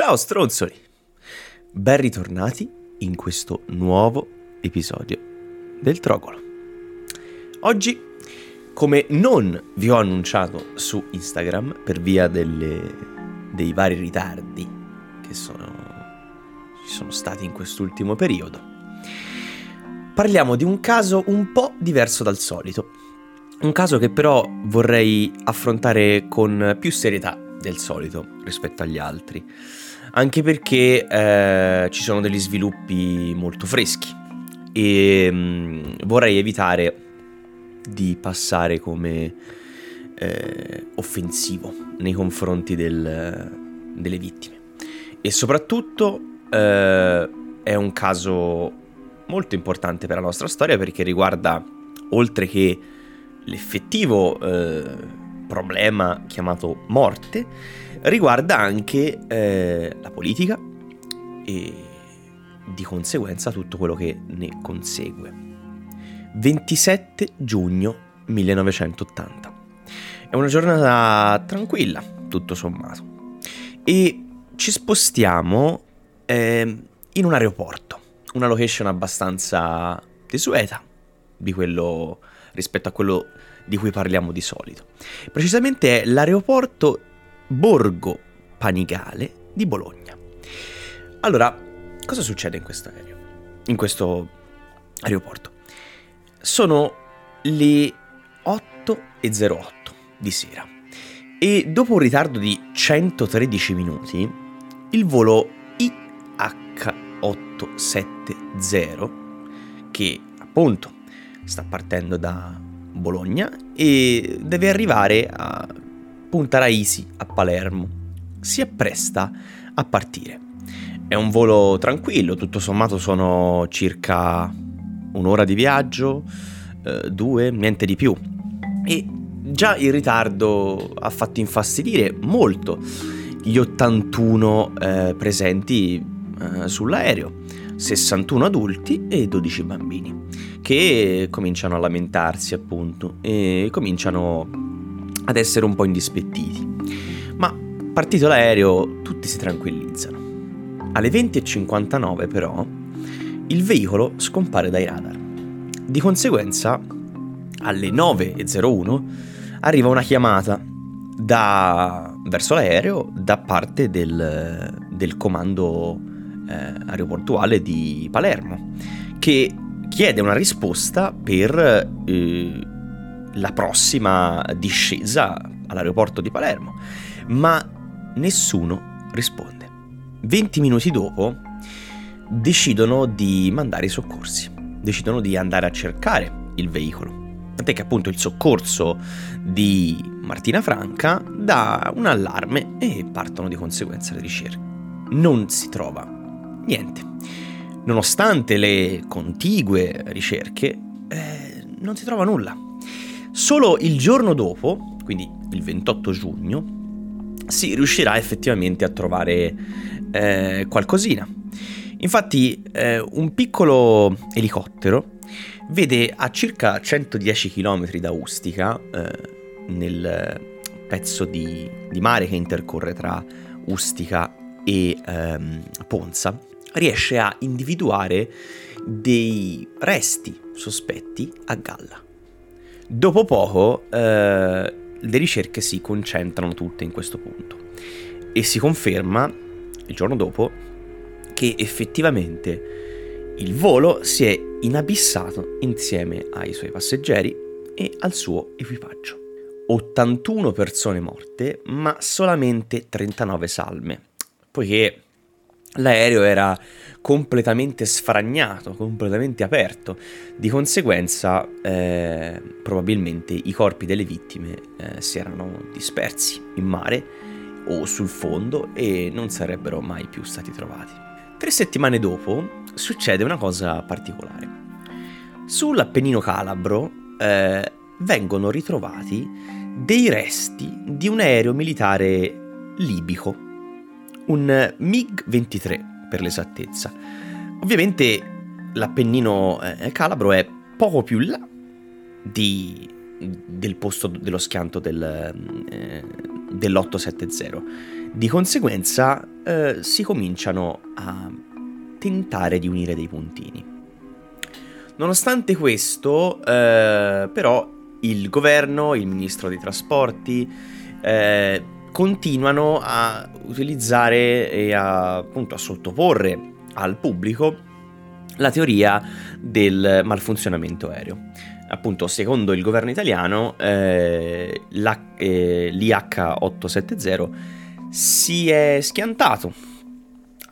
Ciao stronzoli! Ben ritornati in questo nuovo episodio del Trogolo. Oggi, come non vi ho annunciato su Instagram per via delle, dei vari ritardi che sono, ci sono stati in quest'ultimo periodo, parliamo di un caso un po' diverso dal solito. Un caso che però vorrei affrontare con più serietà del solito rispetto agli altri anche perché eh, ci sono degli sviluppi molto freschi e mh, mm, vorrei evitare di passare come eh, offensivo nei confronti del, delle vittime. E soprattutto eh, è un caso molto importante per la nostra storia perché riguarda, oltre che l'effettivo eh, problema chiamato morte, riguarda anche eh, la politica e di conseguenza tutto quello che ne consegue. 27 giugno 1980. È una giornata tranquilla, tutto sommato. E ci spostiamo eh, in un aeroporto, una location abbastanza desueta di quello rispetto a quello di cui parliamo di solito. Precisamente è l'aeroporto Borgo Panigale di Bologna. Allora, cosa succede in questo aereo? In questo aeroporto? Sono le 8.08 di sera e dopo un ritardo di 113 minuti, il volo IH870, che appunto sta partendo da Bologna e deve arrivare a Punta Raisi a Palermo. Si appresta a partire. È un volo tranquillo, tutto sommato sono circa un'ora di viaggio, eh, due, niente di più. E già il ritardo ha fatto infastidire molto gli 81 eh, presenti eh, sull'aereo, 61 adulti e 12 bambini, che cominciano a lamentarsi appunto e cominciano ad essere un po' indispettiti. Ma partito l'aereo tutti si tranquillizzano. Alle 20.59 però il veicolo scompare dai radar. Di conseguenza alle 9.01 arriva una chiamata da, verso l'aereo da parte del, del comando eh, aeroportuale di Palermo che chiede una risposta per eh, la prossima discesa all'aeroporto di Palermo, ma nessuno risponde. 20 minuti dopo decidono di mandare i soccorsi, decidono di andare a cercare il veicolo. Tant'è che appunto il soccorso di Martina Franca dà un allarme e partono di conseguenza le ricerche. Non si trova niente. Nonostante le contigue ricerche, eh, non si trova nulla. Solo il giorno dopo, quindi il 28 giugno, si riuscirà effettivamente a trovare eh, qualcosina. Infatti eh, un piccolo elicottero vede a circa 110 km da Ustica, eh, nel pezzo di, di, mare che intercorre tra Ustica e ehm, Ponza, riesce a individuare dei resti sospetti a galla. Dopo poco eh, le ricerche si concentrano tutte in questo punto e si conferma il giorno dopo che effettivamente il volo si è inabissato insieme ai suoi passeggeri e al suo equipaggio. 81 persone morte, ma solamente 39 salme, poiché l'aereo era completamente sfragnato, completamente aperto. Di conseguenza, eh, probabilmente i corpi delle vittime eh, si erano dispersi in mare o sul fondo e non sarebbero mai più stati trovati. Tre settimane dopo succede una cosa particolare. Sull'Appennino Calabro eh, vengono ritrovati dei resti di un aereo militare libico un MiG-23 per l'esattezza. Ovviamente l'Appennino eh, Calabro è poco più là di, del posto dello schianto del, eh, dell'870 Di conseguenza eh, si cominciano a tentare di unire dei puntini. Nonostante questo, eh, però, il governo, il ministro dei trasporti, eh, continuano a utilizzare e a, appunto, a sottoporre al pubblico la teoria del malfunzionamento aereo. Appunto, secondo il governo italiano, eh, eh, l'IH870 si è schiantato,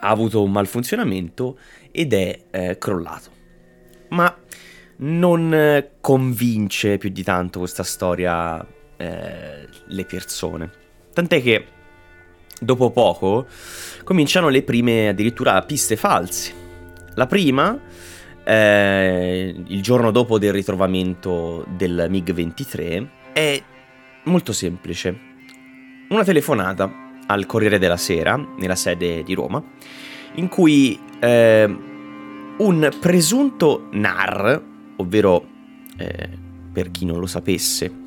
ha avuto un malfunzionamento ed è eh, crollato. Ma non convince più di tanto questa storia eh, le persone. Tant'è che dopo poco cominciano le prime addirittura piste false la prima, eh, il giorno dopo del ritrovamento del MiG-23, è molto semplice. Una telefonata al Corriere della Sera, nella sede di Roma, in cui eh, un presunto NAR, ovvero, eh, per chi non lo sapesse,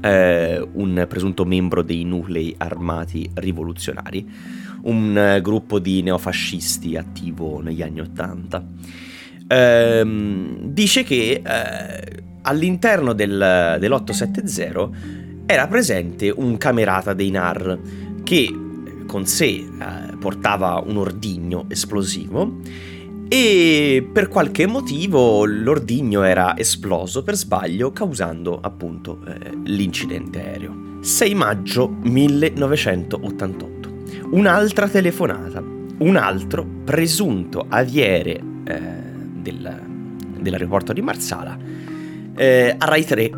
eh, un presunto membro dei nuclei armati rivoluzionari, un eh, gruppo di neofascisti attivo negli anni Ottanta. Ehm, dice che eh, all'interno del, dell'870 era presente un camerata dei NAR che con sé eh, portava un ordigno esplosivo e per qualche motivo l'ordigno era esploso per sbaglio causando appunto eh, l'incidente aereo. 6 maggio 1988 un'altra telefonata, un altro presunto aviere eh, del, dell'aeroporto di Marsala eh, a Rai 3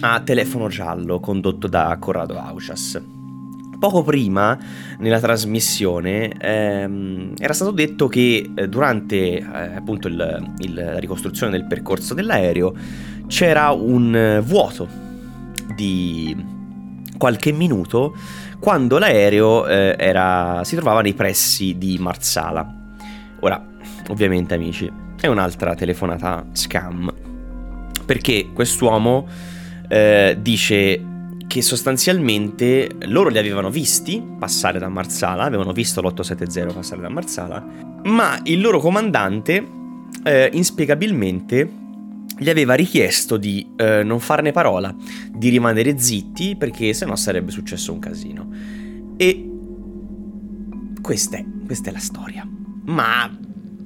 a telefono giallo condotto da Corrado Aucias. Poco prima, nella trasmissione, ehm, era stato detto che eh, durante eh, appunto il, il, la ricostruzione del percorso dell'aereo c'era un eh, vuoto di qualche minuto quando l'aereo eh, era, si trovava nei pressi di Marsala. Ora, ovviamente amici, è un'altra telefonata scam, perché quest'uomo eh, dice che sostanzialmente loro li avevano visti passare da Marsala, avevano visto l'870 passare da Marsala, ma il loro comandante eh, inspiegabilmente gli aveva richiesto di eh, non farne parola, di rimanere zitti perché sennò sarebbe successo un casino. E questa è, questa è la storia. Ma,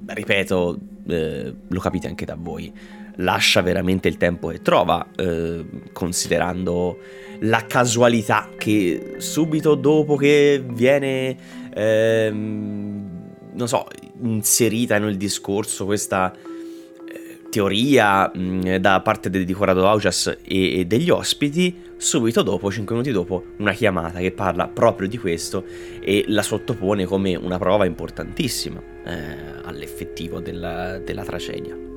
ripeto, eh, lo capite anche da voi, lascia veramente il tempo che trova, eh, considerando la casualità che subito dopo che viene, ehm, non so, inserita nel discorso questa teoria mh, da parte di Corrado Augias e, e, degli ospiti, subito dopo, 5 minuti dopo, una chiamata che parla proprio di questo e la sottopone come una prova importantissima eh, all'effettivo della, della, tragedia.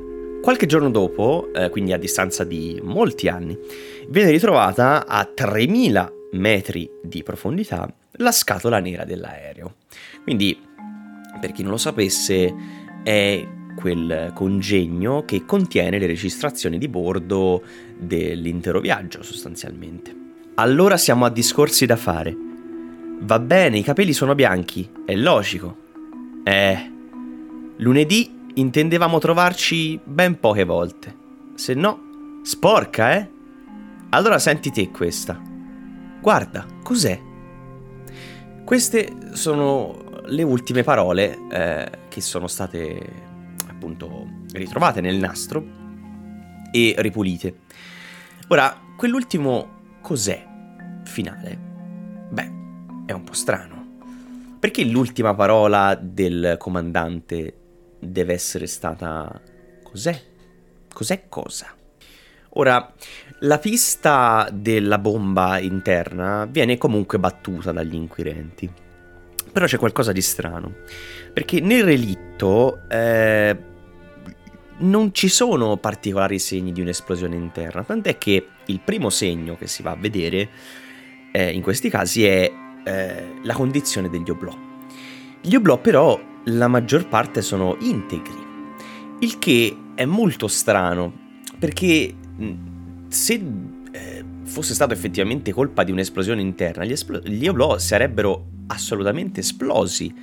Qualche giorno dopo, eh, quindi a distanza di molti anni, viene ritrovata a 3000 metri di profondità la scatola nera dell'aereo. Quindi, per chi non lo sapesse, è quel congegno che contiene le registrazioni di bordo dell'intero viaggio sostanzialmente. Allora siamo a discorsi da fare. Va bene, i capelli sono bianchi, è logico. Eh, lunedì intendevamo trovarci ben poche volte. Se no, sporca, eh? Allora senti te questa. Guarda, cos'è? Queste sono le ultime parole eh, che sono state appunto ritrovate nel nastro e ripulite. Ora, quell'ultimo cos'è finale? Beh, è un po' strano. Perché l'ultima parola del comandante deve essere stata cos'è? Cos'è cosa? Ora, la pista della bomba interna viene comunque battuta dagli inquirenti. Però c'è qualcosa di strano. Perché nel relitto eh, non ci sono particolari segni di un'esplosione interna, tant'è che il primo segno che si va a vedere eh, in questi casi è eh, la condizione degli oblò. Gli oblò però la maggior parte sono integri, il che è molto strano, perché se eh, fosse stato effettivamente colpa di un'esplosione interna, gli, espl- gli oblò sarebbero assolutamente esplosi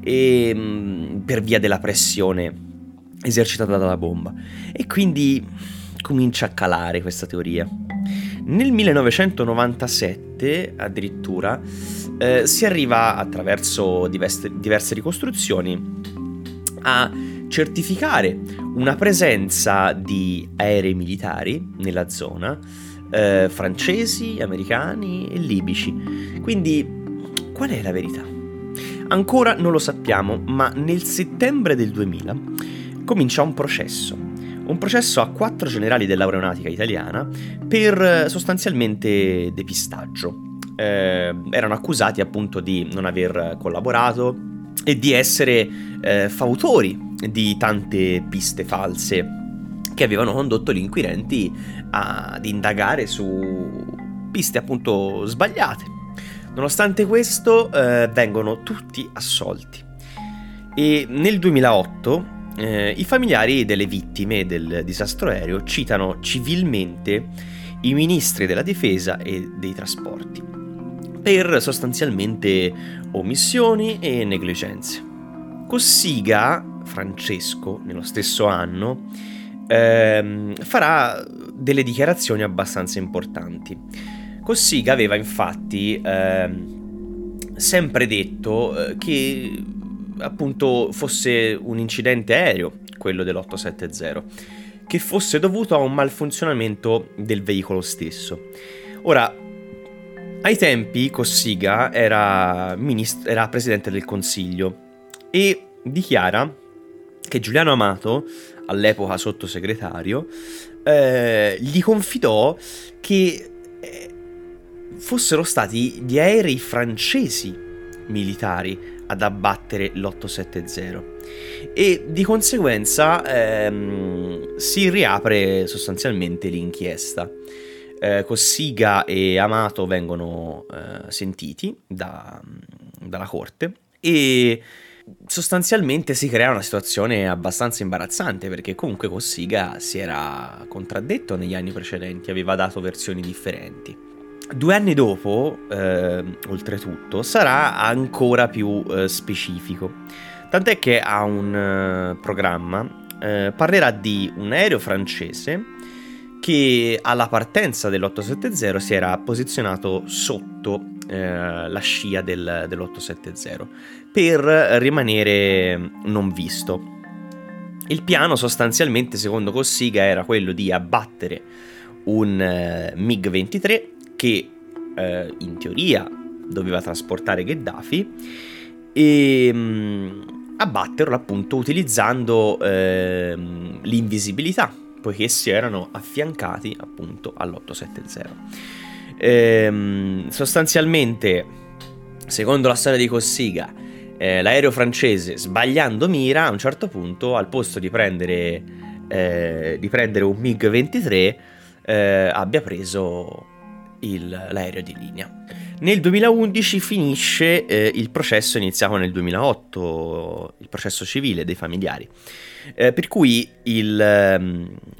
e, mm, per via della pressione esercitata dalla bomba. E quindi comincia a calare questa teoria. Nel 1997 addirittura eh, si arriva attraverso diverse, diverse ricostruzioni a certificare una presenza di aerei militari nella zona, eh, francesi, americani e libici. Quindi qual è la verità? Ancora non lo sappiamo, ma nel settembre del 2000 comincia un processo. Un processo a quattro generali dell'aeronautica italiana per eh, sostanzialmente depistaggio. Eh, erano accusati appunto di non aver collaborato e di essere eh, fautori di tante piste false che avevano condotto gli inquirenti ad indagare su piste appunto sbagliate. Nonostante questo eh, vengono tutti assolti. E nel 2008 eh, i familiari delle vittime del disastro aereo citano civilmente i ministri della difesa e dei trasporti per sostanzialmente omissioni e negligenze. Cossiga, Francesco, nello stesso anno, ehm, farà delle dichiarazioni abbastanza importanti. Cossiga aveva infatti ehm, sempre detto eh, che appunto fosse un incidente aereo, quello dell'870, che fosse dovuto a un malfunzionamento del veicolo stesso. Ora, ai tempi Cossiga era, minist- era presidente del consiglio e dichiara che Giuliano Amato, all'epoca sottosegretario, eh, gli confidò che eh, fossero stati gli aerei francesi militari ad abbattere l'870 e di conseguenza ehm, si riapre sostanzialmente l'inchiesta. Eh, Cossiga e Amato vengono eh, sentiti da, dalla corte e sostanzialmente si crea una situazione abbastanza imbarazzante perché comunque Cossiga si era contraddetto negli anni precedenti, aveva dato versioni differenti. Due anni dopo, eh, oltretutto, sarà ancora più eh, specifico. Tant'è che ha un uh, programma, eh, parlerà di un aereo francese che alla partenza dell'870 si era posizionato sotto eh, la scia del, dell'870 per rimanere non visto. Il piano sostanzialmente, secondo Cossiga, era quello di abbattere un eh, MiG-23 che eh, in teoria doveva trasportare Gheddafi e mh, mm, abbatterlo appunto utilizzando eh, l'invisibilità poiché si erano affiancati appunto all'870 ehm, sostanzialmente secondo la storia di Cossiga eh, l'aereo francese sbagliando mira a un certo punto al posto di prendere, eh, di prendere un MiG-23 eh, abbia preso il, l'aereo di linea. Nel 2011 finisce eh, il processo iniziato nel 2008, il processo civile dei familiari, eh, per cui il eh,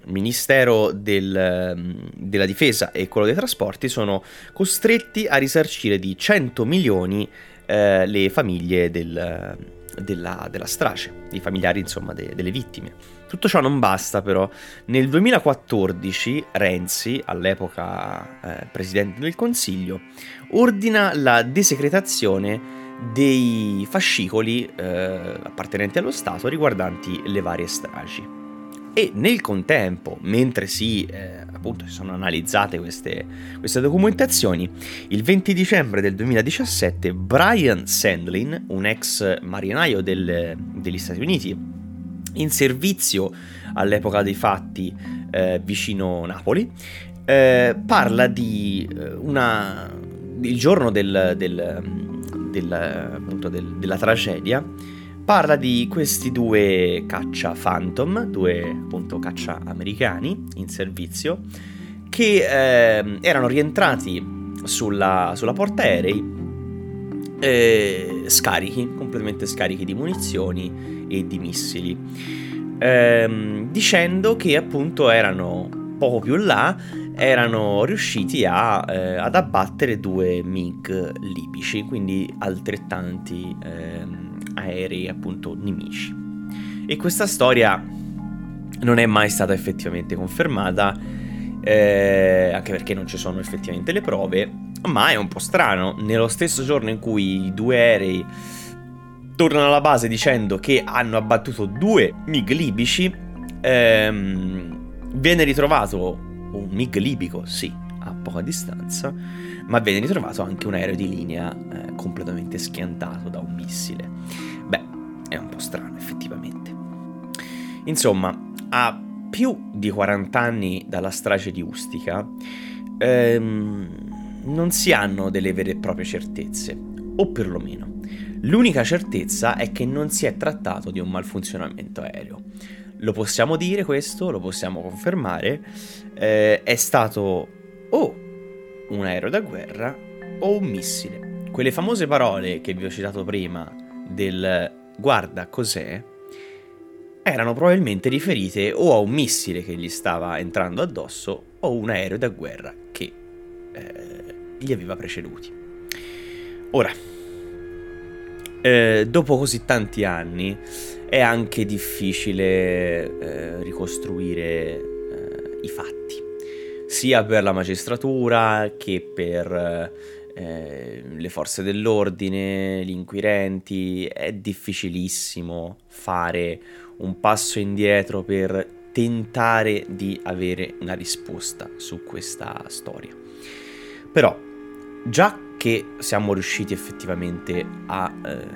Ministero del, mm, della Difesa e quello dei trasporti sono costretti a risarcire di 100 milioni eh, le famiglie del, della, della, strage, i familiari insomma de, delle vittime. Tutto ciò non basta però. Nel 2014 Renzi, all'epoca eh, presidente del Consiglio, ordina la desecretazione dei fascicoli eh, appartenenti allo Stato riguardanti le varie stragi. E nel contempo, mentre si, eh, appunto, si sono analizzate queste, queste, documentazioni, il 20 dicembre del 2017 Brian Sandlin, un ex marinaio del, degli Stati Uniti, in servizio all'epoca dei fatti eh, vicino Napoli, eh, parla di eh, una, il giorno del, del, del, della tragedia, parla di questi due caccia Phantom, due appunto caccia americani in servizio, che eh, erano rientrati sulla, sulla portaerei eh, scarichi, completamente scarichi di munizioni e di missili, ehm, dicendo che appunto erano poco più là erano riusciti a, eh, ad abbattere due MiG libici, quindi altrettanti eh, aerei appunto nemici. E questa storia non è mai stata effettivamente confermata, eh, anche perché non ci sono effettivamente le prove, ma è un po' strano, nello stesso giorno in cui i due aerei tornano alla base dicendo che hanno abbattuto due MiG libici, ehm, viene ritrovato un MiG libico, sì, a poca distanza, ma viene ritrovato anche un aereo di linea eh, completamente schiantato da un missile. Beh, è un po' strano effettivamente. Insomma, a più di 40 anni dalla strage di Ustica, ehm, non si hanno delle vere e proprie certezze, o perlomeno. L'unica certezza è che non si è trattato di un malfunzionamento aereo. Lo possiamo dire questo, lo possiamo confermare, eh, è stato o un aereo da guerra o un missile. Quelle famose parole che vi ho citato prima del guarda cos'è, erano probabilmente riferite o a un missile che gli stava entrando addosso o un aereo da guerra che eh, gli aveva preceduti. Ora, eh, dopo così tanti anni è anche difficile eh, ricostruire eh, i fatti, sia per la magistratura che per eh, le forze dell'ordine, gli inquirenti. È difficilissimo fare un passo indietro per tentare di avere una risposta su questa storia. Però, già che siamo riusciti effettivamente a eh,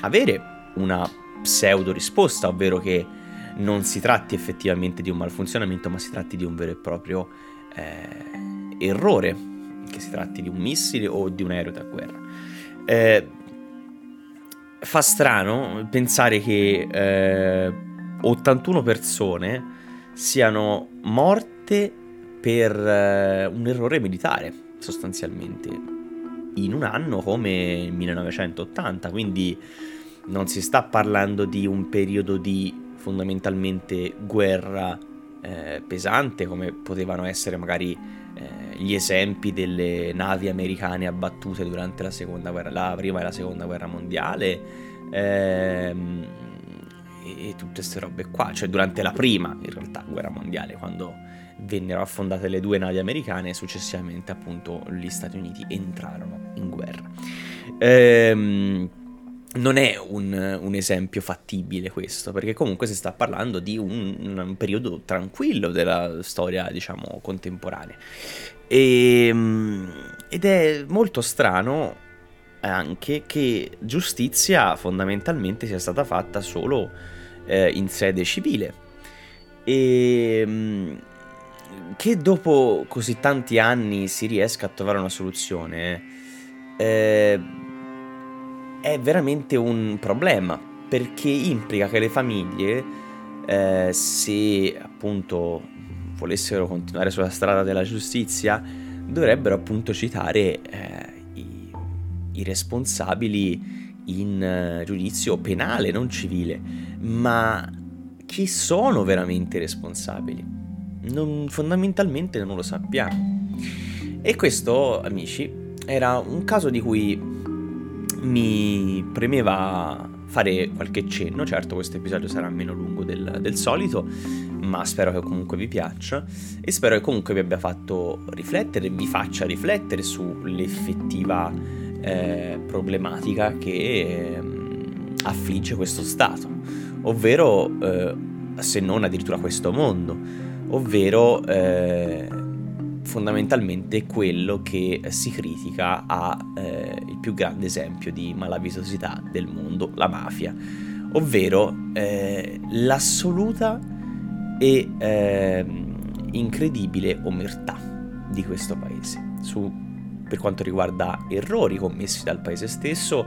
avere una pseudo risposta, ovvero che non si tratti effettivamente di un malfunzionamento, ma si tratti di un vero e proprio eh, errore, che si tratti di un missile o di un aereo da guerra. Eh, fa strano pensare che eh, 81 persone siano morte per eh, un errore militare, sostanzialmente, in un anno come il 1980, quindi non si sta parlando di un periodo di fondamentalmente guerra eh, pesante come potevano essere magari eh, gli esempi delle navi americane abbattute durante la, guerra, la prima e la seconda guerra mondiale ehm, e, e tutte queste robe qua, cioè durante la prima in realtà guerra mondiale quando vennero affondate le due navi americane e successivamente appunto gli Stati Uniti entrarono in guerra. Ehm, non è un, un, esempio fattibile questo, perché comunque si sta parlando di un, un periodo tranquillo della storia, diciamo, contemporanea. E, ehm, ed è molto strano anche che giustizia fondamentalmente sia stata fatta solo eh, in sede civile. E ehm, che dopo così tanti anni si riesca a trovare una soluzione. Eh, è veramente un problema perché implica che le famiglie, eh, se appunto volessero continuare sulla strada della giustizia, dovrebbero appunto citare eh, i, i, responsabili in uh, giudizio penale, non civile. Ma chi sono veramente i responsabili? Non, fondamentalmente non lo sappiamo. E questo, amici, era un caso di cui mi premeva fare qualche cenno, certo questo episodio sarà meno lungo del, del, solito, ma spero che comunque vi piaccia. E spero che comunque vi abbia fatto riflettere, vi faccia riflettere sull'effettiva eh, problematica che eh, affligge questo Stato, ovvero eh, se non addirittura questo mondo, ovvero eh, fondamentalmente quello che si critica a eh, più grande esempio di malavitosità del mondo, la mafia, ovvero eh, l'assoluta e eh, incredibile omertà di questo paese su, per quanto riguarda errori commessi dal paese stesso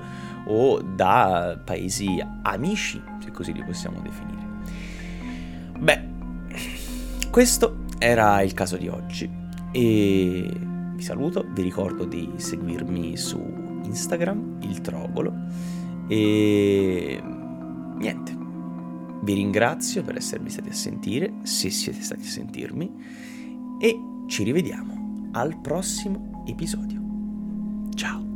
o da paesi amici, se così li possiamo definire. Beh, questo era il caso di oggi. E vi saluto, vi ricordo di seguirmi su Instagram, il Trogolo. E niente, vi ringrazio per essermi stati a sentire, se siete stati a sentirmi. e ci rivediamo al prossimo episodio. Ciao!